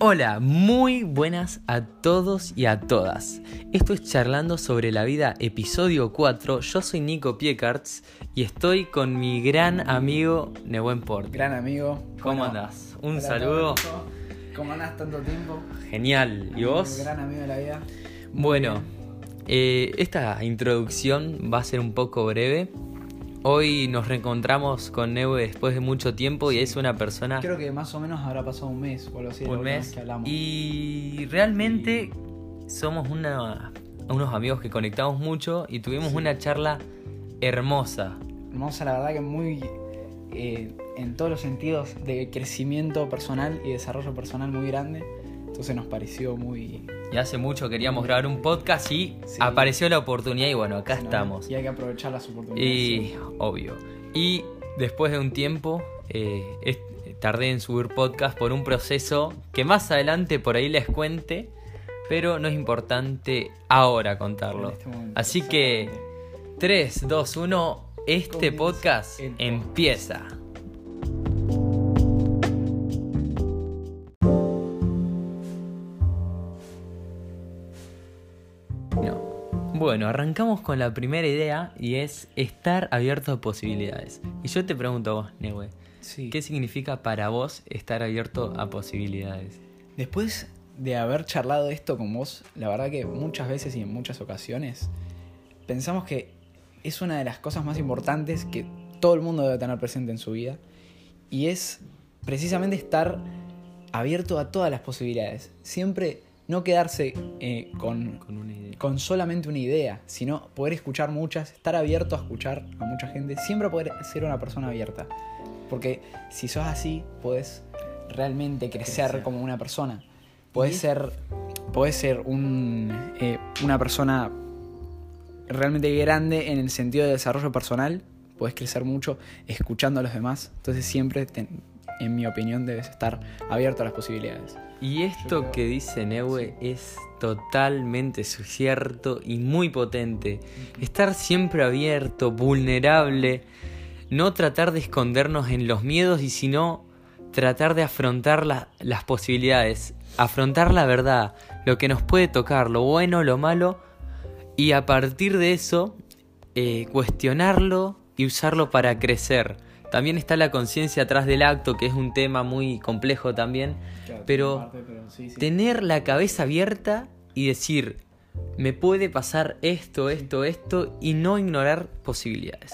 Hola, muy buenas a todos y a todas. Esto es Charlando sobre la vida, episodio 4. Yo soy Nico Piecarts y estoy con mi gran amigo Nebuen Port. Gran amigo. ¿Cómo Bueno, andás? Un hola, saludo. ¿Cómo andás tanto tiempo? Genial. ¿Y vos? Gran amigo de la vida. Bueno, eh, esta introducción va a ser un poco breve. Hoy nos reencontramos con Neue después de mucho tiempo y es una persona... Creo que más o menos habrá pasado un mes o algo así. un mes. que hablamos. Y realmente somos una- unos amigos que conectamos mucho y tuvimos Sí. una charla hermosa. Hermosa, la verdad que muy. eh, en todos los sentidos de crecimiento personal y desarrollo personal muy grande. Entonces nos pareció muy. Y hace mucho queríamos grabar un podcast y Sí. apareció la oportunidad y bueno, acá ¿no? estamos. Y hay que aprovechar las oportunidades. Y obvio. Y después de un tiempo, eh, es- tardé en subir podcast por un proceso que más adelante por ahí les cuente, pero no es importante ahora contarlo. Este momento, Así que exactamente. 3, 2, 1, este Comienza podcast. empieza. Bueno, arrancamos con la primera idea y es estar abierto a posibilidades. Y yo te pregunto a vos, Neue, Sí. ¿qué significa para vos estar abierto a posibilidades? Después de haber charlado esto con vos, la verdad que muchas veces y en muchas ocasiones pensamos que es una de las cosas más importantes que todo el mundo debe tener presente en su vida y es precisamente estar abierto a todas las posibilidades. Siempre no quedarse eh, con, Con una idea. con solamente una idea, sino poder escuchar muchas, estar abierto a escuchar a mucha gente, siempre poder ser una persona abierta. Porque si sos así, podés realmente crecer, Crecer. como una persona. Podés ser, podés ser un, eh, una persona realmente grande en el sentido de desarrollo personal. Podés crecer mucho escuchando a los demás. Entonces siempre, en mi opinión, debes estar abierto a las posibilidades. Y esto creo- que dice Neue es totalmente cierto y muy potente. Estar siempre abierto, vulnerable, no tratar de escondernos en los miedos y sino tratar de afrontar la- las posibilidades, afrontar la verdad, lo que nos puede tocar, lo bueno, lo malo, y a partir de eso eh, cuestionarlo y usarlo para crecer. También está la conciencia atrás del acto, que es un tema muy complejo también, pero tener la cabeza abierta y decir, me puede pasar esto, esto, esto, y no ignorar posibilidades.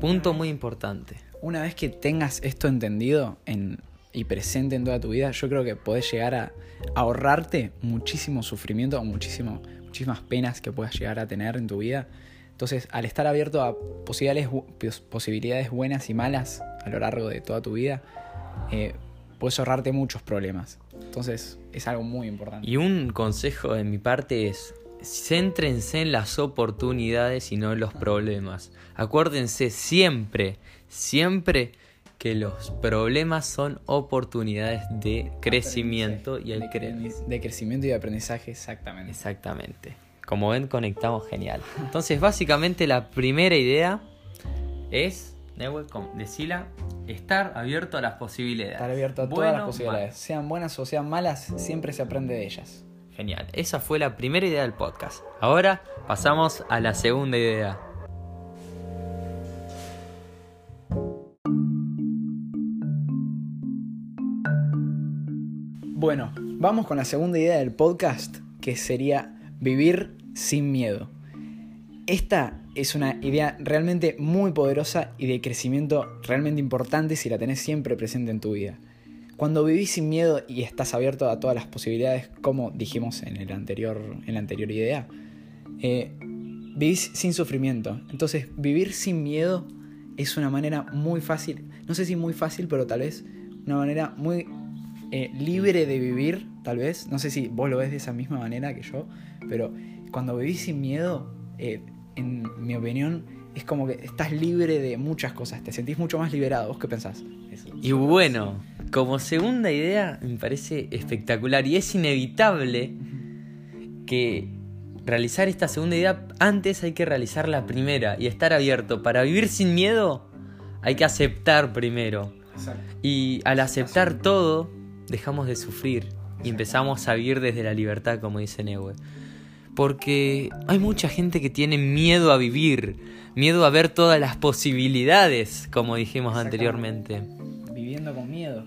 Punto muy importante. Una vez que tengas esto entendido en- y presente en toda tu vida, yo creo que podés llegar a ahorrarte muchísimo sufrimiento o muchísimo, muchísimas penas que puedas llegar a tener en tu vida. Entonces, al estar abierto a posibilidades, posibilidades buenas y malas a lo largo de toda tu vida, eh, puedes ahorrarte muchos problemas. Entonces, es algo muy importante. Y un consejo de mi parte es, céntrense en las oportunidades y no en los problemas. Acuérdense siempre, siempre que los problemas son oportunidades de crecimiento y de, el cre- cre- de crecimiento y de aprendizaje, exactamente. Exactamente. Como ven, conectamos genial. Entonces, básicamente la primera idea es, decila, estar abierto a las posibilidades. Estar abierto a todas las posibilidades. Sean buenas o sean malas, siempre se aprende de ellas. Genial. Esa fue la primera idea del podcast. Ahora pasamos a la segunda idea. Bueno, vamos con la segunda idea del podcast, que sería vivir sin miedo. Esta es una idea realmente muy poderosa y de crecimiento realmente importante si la tenés siempre presente en tu vida. Cuando vivís sin miedo y estás abierto a todas las posibilidades, como dijimos en, el anterior, en la anterior idea, eh, vivís sin sufrimiento. Entonces, vivir sin miedo es una manera muy fácil, no sé si muy fácil, pero tal vez una manera muy eh, libre de vivir, tal vez. No sé si vos lo ves de esa misma manera que yo, pero cuando vivís sin miedo, eh, en mi opinión, es como que estás libre de muchas cosas, te sentís mucho más liberado. ¿Vos qué pensás? Eso. Y bueno, como segunda idea me parece espectacular y es inevitable que realizar esta segunda idea antes hay que realizar la primera y estar abierto. Para vivir sin miedo hay que aceptar primero. Exacto. Y al aceptar todo, dejamos de sufrir. y empezamos a vivir desde la libertad, como dice Neue. Porque hay mucha gente que tiene miedo a vivir, miedo a ver todas las posibilidades, como dijimos anteriormente. Viviendo con miedo.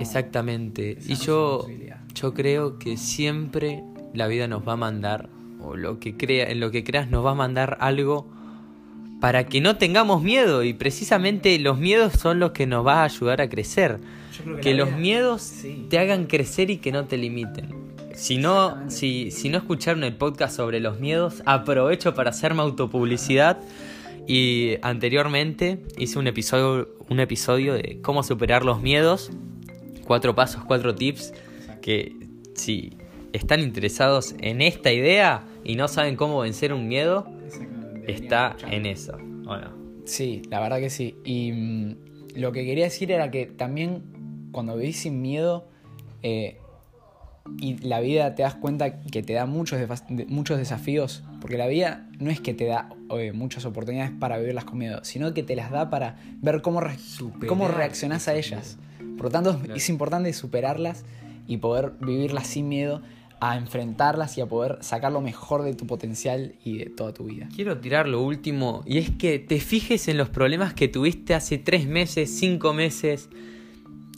Exactamente. Y yo, yo creo que siempre la vida nos va a mandar, o lo que crea, en lo que creas nos va a mandar algo para que no tengamos miedo. Y precisamente los miedos son los que nos va a ayudar a crecer. Que, los miedos te hagan crecer y que no te limiten. Si no, si, si no escucharon el podcast sobre los miedos, aprovecho para hacerme autopublicidad. Y anteriormente hice un episodio, un episodio de cómo superar los miedos. Cuatro pasos, cuatro tips. Que si están interesados en esta idea y no saben cómo vencer un miedo, está en eso. Sí, la verdad que sí. Y mm, lo que quería decir era que también cuando vivís sin miedo eh, y la vida te das cuenta que te da muchos, muchos desafíos, porque la vida no es que te da muchas oportunidades para vivirlas con miedo, sino que te las da para ver cómo, cómo reaccionás a ellas. Por lo tanto, es importante superarlas y poder vivirlas sin miedo a enfrentarlas y a poder sacar lo mejor de tu potencial y de toda tu vida. Quiero tirar lo último, y es que te fijes en los problemas que tuviste hace tres meses, cinco meses,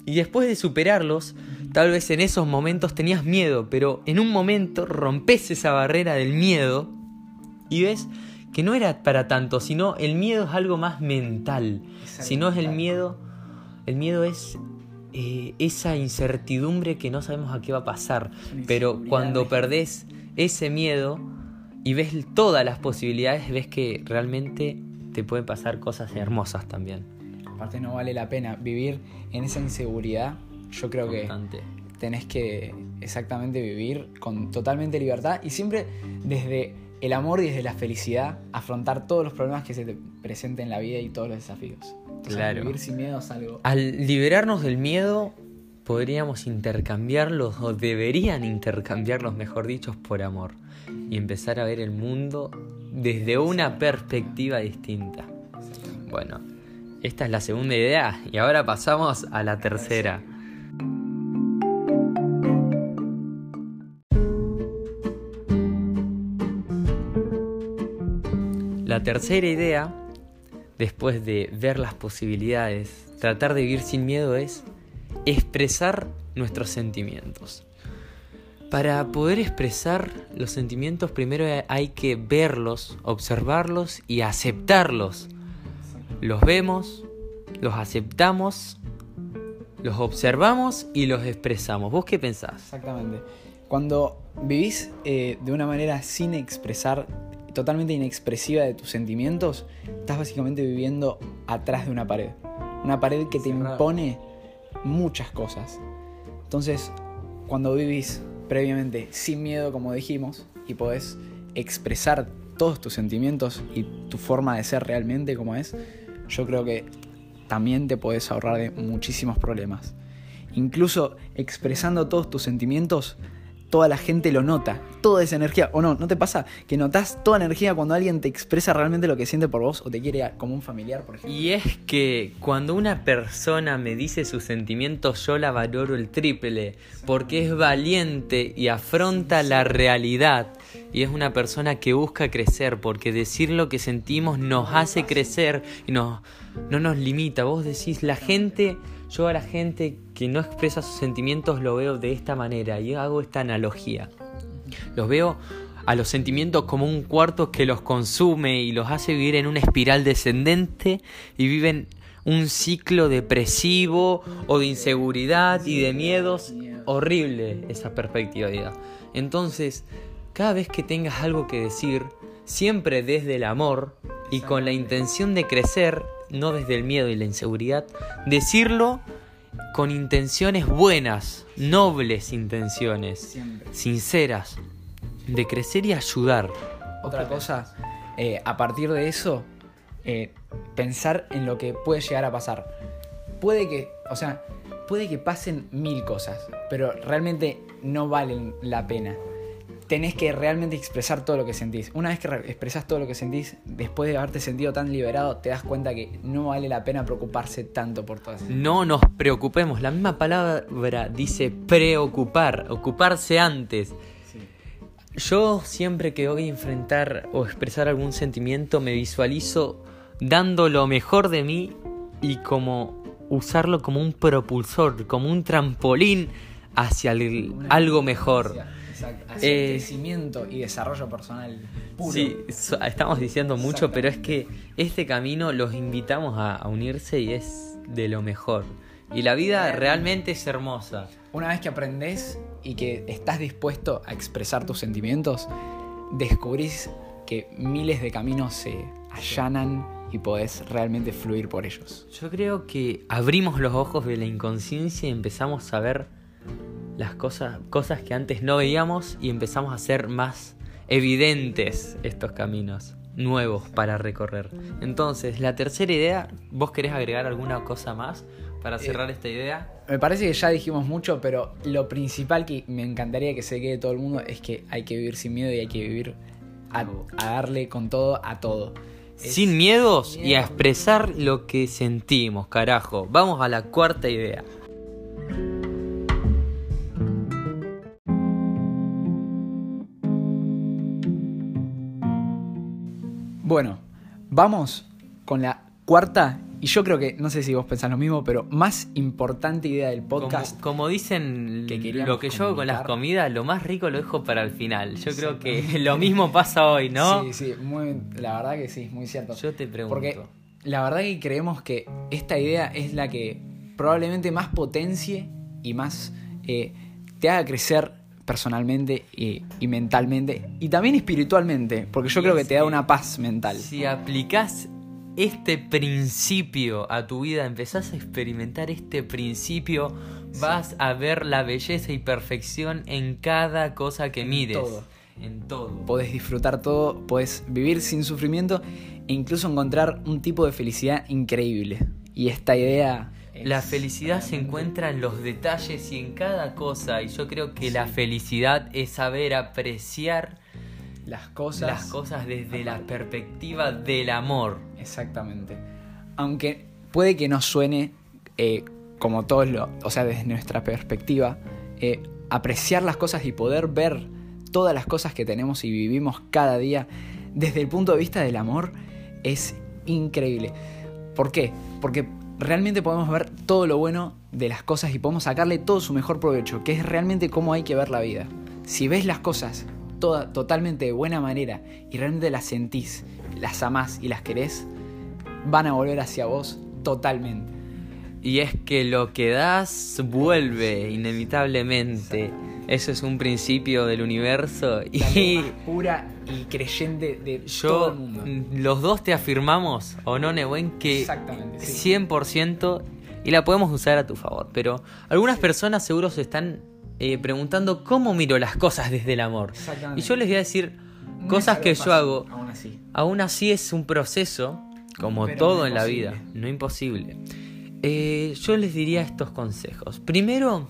y después de superarlos, tal vez en esos momentos tenías miedo, pero en un momento rompes esa barrera del miedo y ves que no era para tanto, sino el miedo es algo más mental. Si no es el miedo, el miedo es eh, esa incertidumbre que no sabemos a qué va a pasar. Pero cuando perdés ese miedo y ves todas las posibilidades, ves que realmente te pueden pasar cosas hermosas también. Aparte no vale la pena vivir en esa inseguridad. Yo creo que tenés que exactamente vivir con totalmente libertad y siempre desde el amor y desde la felicidad afrontar todos los problemas que se te presenten en la vida y todos los desafíos. Claro. vivir sin miedo es algo. Al liberarnos del miedo, podríamos intercambiarlos, o deberían intercambiarlos, mejor dicho, por amor. Y empezar a ver el mundo desde una perspectiva distinta. Bueno, esta es la segunda idea y ahora pasamos a la tercera. La tercera idea después de ver las posibilidades, tratar de vivir sin miedo es expresar nuestros sentimientos. Para poder expresar los sentimientos primero hay que verlos, observarlos y aceptarlos. Los vemos, los aceptamos, los observamos y los expresamos. ¿Vos qué pensás? Exactamente. Cuando vivís eh, de una manera sin expresar totalmente inexpresiva de tus sentimientos, estás básicamente viviendo atrás de una pared. Una pared que te impone muchas cosas. Entonces, cuando vivís previamente sin miedo, como dijimos, y podés expresar todos tus sentimientos y tu forma de ser realmente como es, yo creo que también te podés ahorrar de muchísimos problemas. Incluso expresando todos tus sentimientos, toda la gente lo nota, toda esa energía. ¿O no? ¿No te pasa que notas toda energía cuando alguien te expresa realmente lo que siente por vos o te quiere como un familiar, por ejemplo? Y es que cuando una persona me dice sus sentimientos, yo la valoro el triple, porque es valiente y afronta la realidad. Y es una persona que busca crecer, porque decir lo que sentimos nos hace crecer y no nos limita. Vos decís, la gente yo a la gente que no expresa sus sentimientos lo veo de esta manera y hago esta analogía. Los veo a los sentimientos como un cuarto que los consume y los hace vivir en una espiral descendente y viven un ciclo depresivo o de inseguridad y de miedos horrible esa perspectiva. Entonces, cada vez que tengas algo que decir, siempre desde el amor y con la intención de crecer, no desde el miedo y la inseguridad, decirlo con intenciones buenas, nobles intenciones, sinceras, de crecer y ayudar. Otra cosa, eh, a partir de eso, eh, pensar en lo que puede llegar a pasar. Puede que, o sea, puede que pasen mil cosas, pero realmente no valen la pena. Tenés que realmente expresar todo lo que sentís. Una vez que re- expresás todo lo que sentís, después de haberte sentido tan liberado, te das cuenta que no vale la pena preocuparse tanto por todas esas No nos preocupemos. La misma palabra dice preocupar, ocuparse antes. Yo siempre que voy a enfrentar o expresar algún sentimiento me visualizo dando lo mejor de mí y como usarlo como un propulsor, como un trampolín hacia el- algo mejor. Exacto. Hacia Eh, crecimiento y desarrollo personal puro. Sí, estamos diciendo mucho, pero es que este camino los invitamos a, a unirse y es de lo mejor. Y la vida realmente es hermosa. Una vez que aprendes y que estás dispuesto a expresar tus sentimientos, descubrís que miles de caminos se allanan y podés realmente fluir por ellos. Yo creo que abrimos los ojos de la inconsciencia y empezamos a ver las cosas, cosas que antes no veíamos y empezamos a hacer más evidentes estos caminos nuevos para recorrer. Entonces, la tercera idea, ¿vos querés agregar alguna cosa más para cerrar esta idea? Me parece que ya dijimos mucho, pero lo principal que me encantaría que se quede todo el mundo es que hay que vivir sin miedo y hay que vivir a, a darle con todo a todo. Es- Sin miedos y a expresar lo que sentimos, carajo. Vamos a la cuarta idea. Bueno, vamos con la cuarta, y yo creo que, no sé si vos pensás lo mismo, pero más importante idea del podcast. como dicen que lo que yo hago con las comidas, lo más rico lo dejo para el final. Yo creo que lo mismo pasa hoy, ¿no? Sí, sí, muy, la verdad que sí, muy cierto. Yo te pregunto. Porque la verdad que creemos que esta idea es la que probablemente más potencie y más eh, te haga crecer personalmente y, y mentalmente y también espiritualmente, porque yo Y creo que te da una paz mental. Si aplicás este principio a tu vida, empezás a experimentar este principio, vas a ver la belleza y perfección en cada cosa que mires. todo. En todo. Podés disfrutar todo, podés vivir sin sufrimiento e incluso encontrar un tipo de felicidad increíble. Y esta idea... La felicidad se encuentra en los detalles y en cada cosa. Y yo creo que la felicidad es saber apreciar Las cosas... las cosas desde la perspectiva del amor. Exactamente. Aunque puede que no suene eh, como todos lo. O sea, desde nuestra perspectiva, eh, apreciar las cosas y poder ver todas las cosas que tenemos y vivimos cada día desde el punto de vista del amor es increíble. ¿Por qué? Porque realmente podemos ver todo lo bueno de las cosas y podemos sacarle todo su mejor provecho, que es realmente cómo hay que ver la vida. Si ves las cosas toda, totalmente de buena manera y realmente las sentís, las amás y las querés, van a volver hacia vos totalmente. Y es que lo que das vuelve inevitablemente. Eso es un principio del universo. La Y más pura y creyente de todo yo, el mundo. mm, los dos te afirmamos, o no, Nehuen, que Exactamente, sí. 100% y la podemos usar a tu favor. Pero algunas personas seguro se están eh, preguntando cómo miro las cosas desde el amor. Y yo les voy a decir No cosas que fácil, yo hago. Aún así. Aún así es un proceso, como Pero todo no en la vida, no imposible. Eh, yo les diría estos consejos. Primero,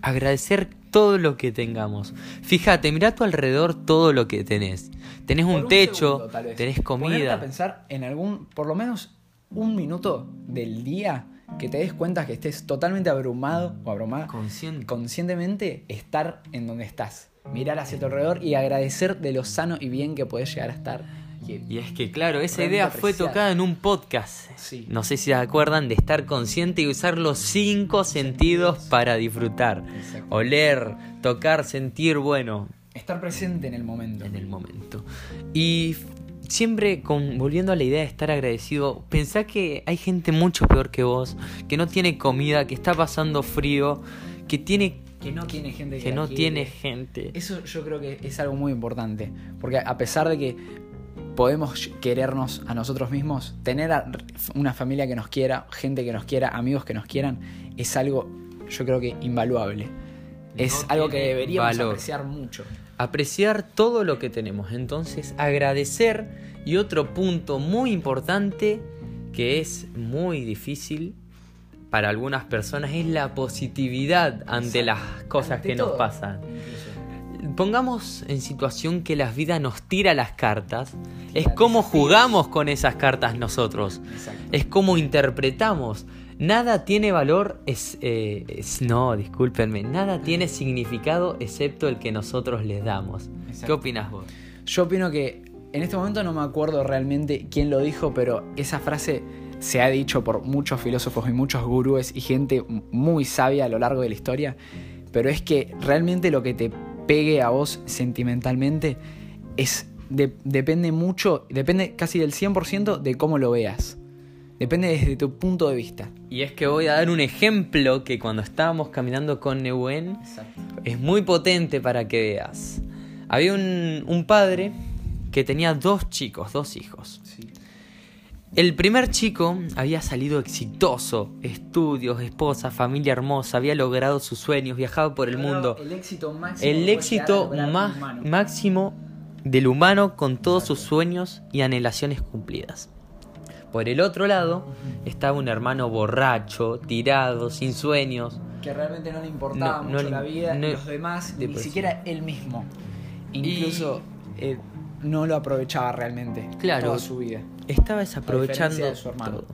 agradecer todo lo que tengamos. Fíjate, mira a tu alrededor todo lo que tenés. Tenés un techo, segundo, tal vez. tenés Ponerte a comida. pensar en algún, por lo menos un minuto del día que te des cuenta que estés totalmente abrumado o abrumada. Consciente. Conscientemente estar en donde estás. Mirar hacia tu alrededor y agradecer de lo sano y bien que podés llegar a estar. Y- Y es que claro, esa idea fue tocada en un podcast. Sí. No sé si se acuerdan de estar consciente y usar los cinco sentidos para disfrutar. Oler, tocar, sentir, bueno, Estar presente en el momento. en el momento. Y siempre con, volviendo a la idea de estar agradecido, pensá que hay gente mucho peor que vos, que no tiene comida, que está pasando frío, que tiene Que no tiene gente que, no quiere. tiene gente. Eso yo creo que es algo muy importante. Porque a pesar de que podemos querernos a nosotros mismos, tener a- una familia que nos quiera, gente que nos quiera, amigos que nos quieran, es algo yo creo que invaluable. Es No algo que deberíamos valor. apreciar mucho. apreciar todo lo que tenemos. Entonces, agradecer. Y otro punto muy importante, que es muy difícil para algunas personas, es la positividad ante las cosas Ante que nos pasan. Pongamos en situación que la vida nos tira las cartas, es cómo jugamos con esas cartas nosotros, Exacto. es cómo interpretamos. Nada tiene valor, es, eh, es- no, discúlpenme, nada tiene significado excepto el que nosotros les damos. ¿Qué opinas vos? Yo opino que en este momento no me acuerdo realmente quién lo dijo, pero esa frase se ha dicho por muchos filósofos y muchos gurúes y gente muy sabia a lo largo de la historia, pero es que realmente lo que te pegue a vos sentimentalmente es de- depende mucho, depende casi del 100% de cómo lo veas. Depende desde tu punto de vista. Y es que voy a dar un ejemplo que cuando estábamos caminando con Neuen es muy potente para que veas. Había un, un padre que tenía dos chicos, dos hijos. El primer chico había salido exitoso, estudios, esposa, familia hermosa, había logrado sus sueños, viajaba por el mundo. El éxito máximo. El éxito más máximo del humano con todos sus sueños y anhelaciones cumplidas. Por el otro lado estaba un hermano borracho, tirado, sin sueños. que realmente no le importaba No, mucho la vida, no- los demás, ni siquiera él mismo. Incluso eh, no lo aprovechaba realmente Claro. toda su vida. Estaba desaprovechando de su todo.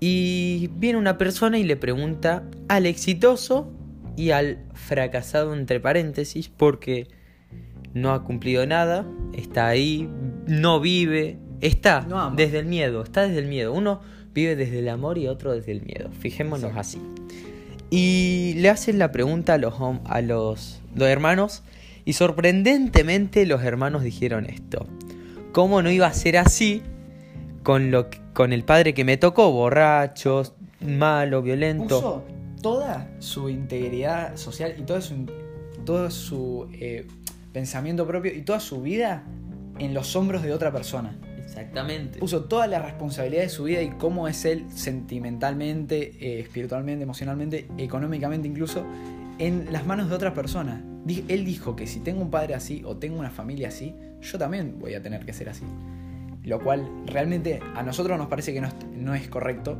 Y viene una persona y le pregunta al exitoso y al fracasado entre paréntesis porque no ha cumplido nada, está ahí, no vive, está No desde el miedo, está desde el miedo. Uno vive desde el amor y otro desde el miedo. Fijémonos así. Y le hacen la pregunta a los, a los, los hermanos y sorprendentemente los hermanos dijeron esto. ¿Cómo no iba a ser así con, lo, con el padre que me tocó? Borracho, malo, violento. Puso toda su integridad social y todo su, todo su eh, pensamiento propio y toda su vida en los hombros de otra persona. Exactamente. Puso toda la responsabilidad de su vida y cómo es él sentimentalmente, eh, espiritualmente, emocionalmente, económicamente incluso, en las manos de otra persona. Él dijo que si tengo un padre así o tengo una familia así, yo también voy a tener que ser así. Lo cual realmente a nosotros nos parece que no es, no es correcto,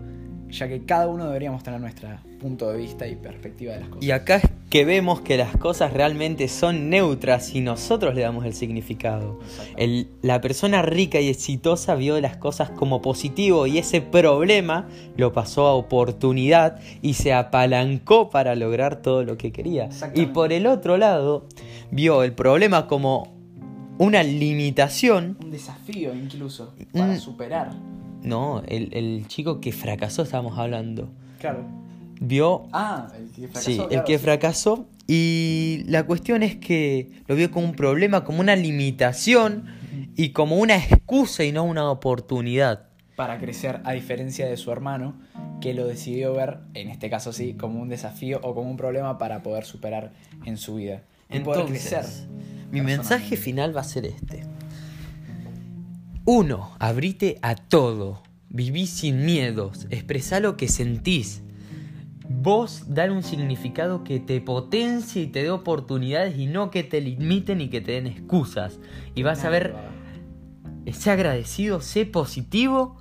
ya que cada uno deberíamos tener nuestro punto de vista y perspectiva de las cosas. Y acá es que vemos que las cosas realmente son neutras y nosotros le damos el significado. El- la persona rica y exitosa vio las cosas como positivo y ese problema lo pasó a oportunidad y se apalancó para lograr todo lo que quería. Y por el otro lado, vio el problema como una limitación. Un desafío incluso para Mm. superar. No, el, el chico que fracasó estábamos hablando. Claro. Vio Ah, el que fracasó. Sí, el que sí. fracasó. Y la cuestión es que lo vio como un problema, como una limitación y como una excusa y no una oportunidad. para crecer, a diferencia de su hermano, que lo decidió ver, en este caso sí, como un desafío o como un problema para poder superar en su vida. Y poder crecer. Entonces, mi mensaje final va a ser este. Uno, abrite a todo. Viví sin miedos. Expresá lo que sentís. Vos dar un significado que te potencie y te dé oportunidades y no que te limiten y que te den excusas. Y vas a ver sé agradecido, sé positivo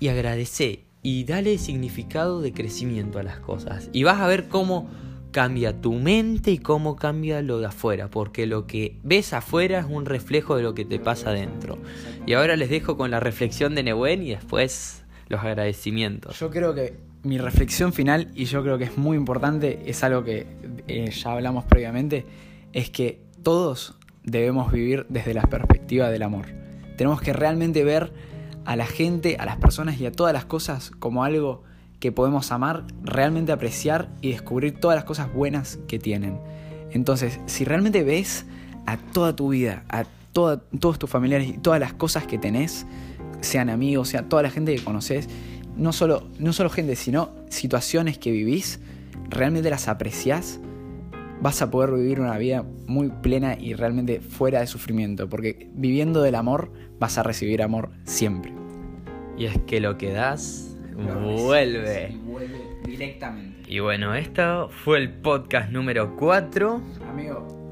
y agradece. Y dale significado de crecimiento a las cosas. Y vas a ver cómo cambia tu mente y cómo cambia lo de afuera. Porque lo que ves afuera es un reflejo de lo que te pasa adentro. Y ahora les dejo con la reflexión de Neuen y después los agradecimientos. Yo creo que mi reflexión final, y yo creo que es muy importante, es algo que eh, ya hablamos previamente, es que todos debemos vivir desde la perspectiva del amor. Tenemos que realmente ver a la gente, a las personas y a todas las cosas como algo que podemos amar, realmente apreciar y descubrir todas las cosas buenas que tienen. Entonces, si realmente ves a toda tu vida, a toda- todos tus familiares y todas las cosas que tenés, sean amigos, sea toda la gente que conoces, no solo, no solo gente, sino situaciones que vivís, realmente las apreciás, vas a poder vivir una vida muy plena y realmente fuera de sufrimiento, porque viviendo del amor vas a recibir amor siempre. Y es que lo que das Y vuelve. vuelve directamente. Y bueno, esto fue el podcast número 4. Amigo,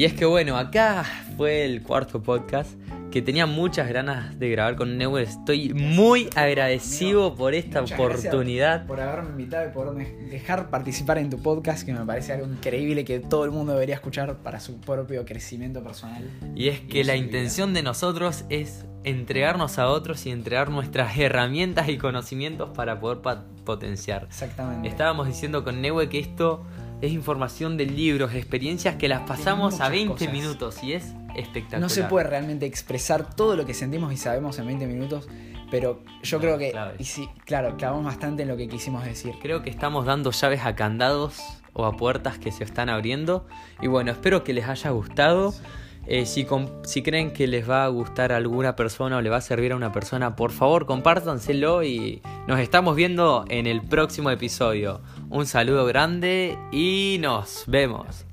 Y es que bueno, acá fue el cuarto podcast que tenía muchas ganas de grabar con Neue. Estoy muy agradecido por esta oportunidad. Por haberme invitado y por dejar participar en tu podcast, que me parece algo increíble que todo el mundo debería escuchar para su propio crecimiento personal. Y es que la intención de nosotros es entregarnos a otros y entregar nuestras herramientas y conocimientos para poder potenciar. Exactamente. Estábamos diciendo con Neue que esto es información de libros, experiencias que las pasamos a muchas 20 cosas. minutos y es espectacular. No se puede realmente expresar todo lo que sentimos y sabemos en 20 minutos, pero yo No, creo que, y sí, claro, clavamos bastante en lo que quisimos decir. Creo que estamos dando llaves a candados o a puertas que se están abriendo. Y bueno, espero que les haya gustado. Eh, si, creen que les va a gustar a alguna persona o le va a servir a una persona, por favor compártanselo y nos estamos viendo en el próximo episodio. Un saludo grande y nos vemos.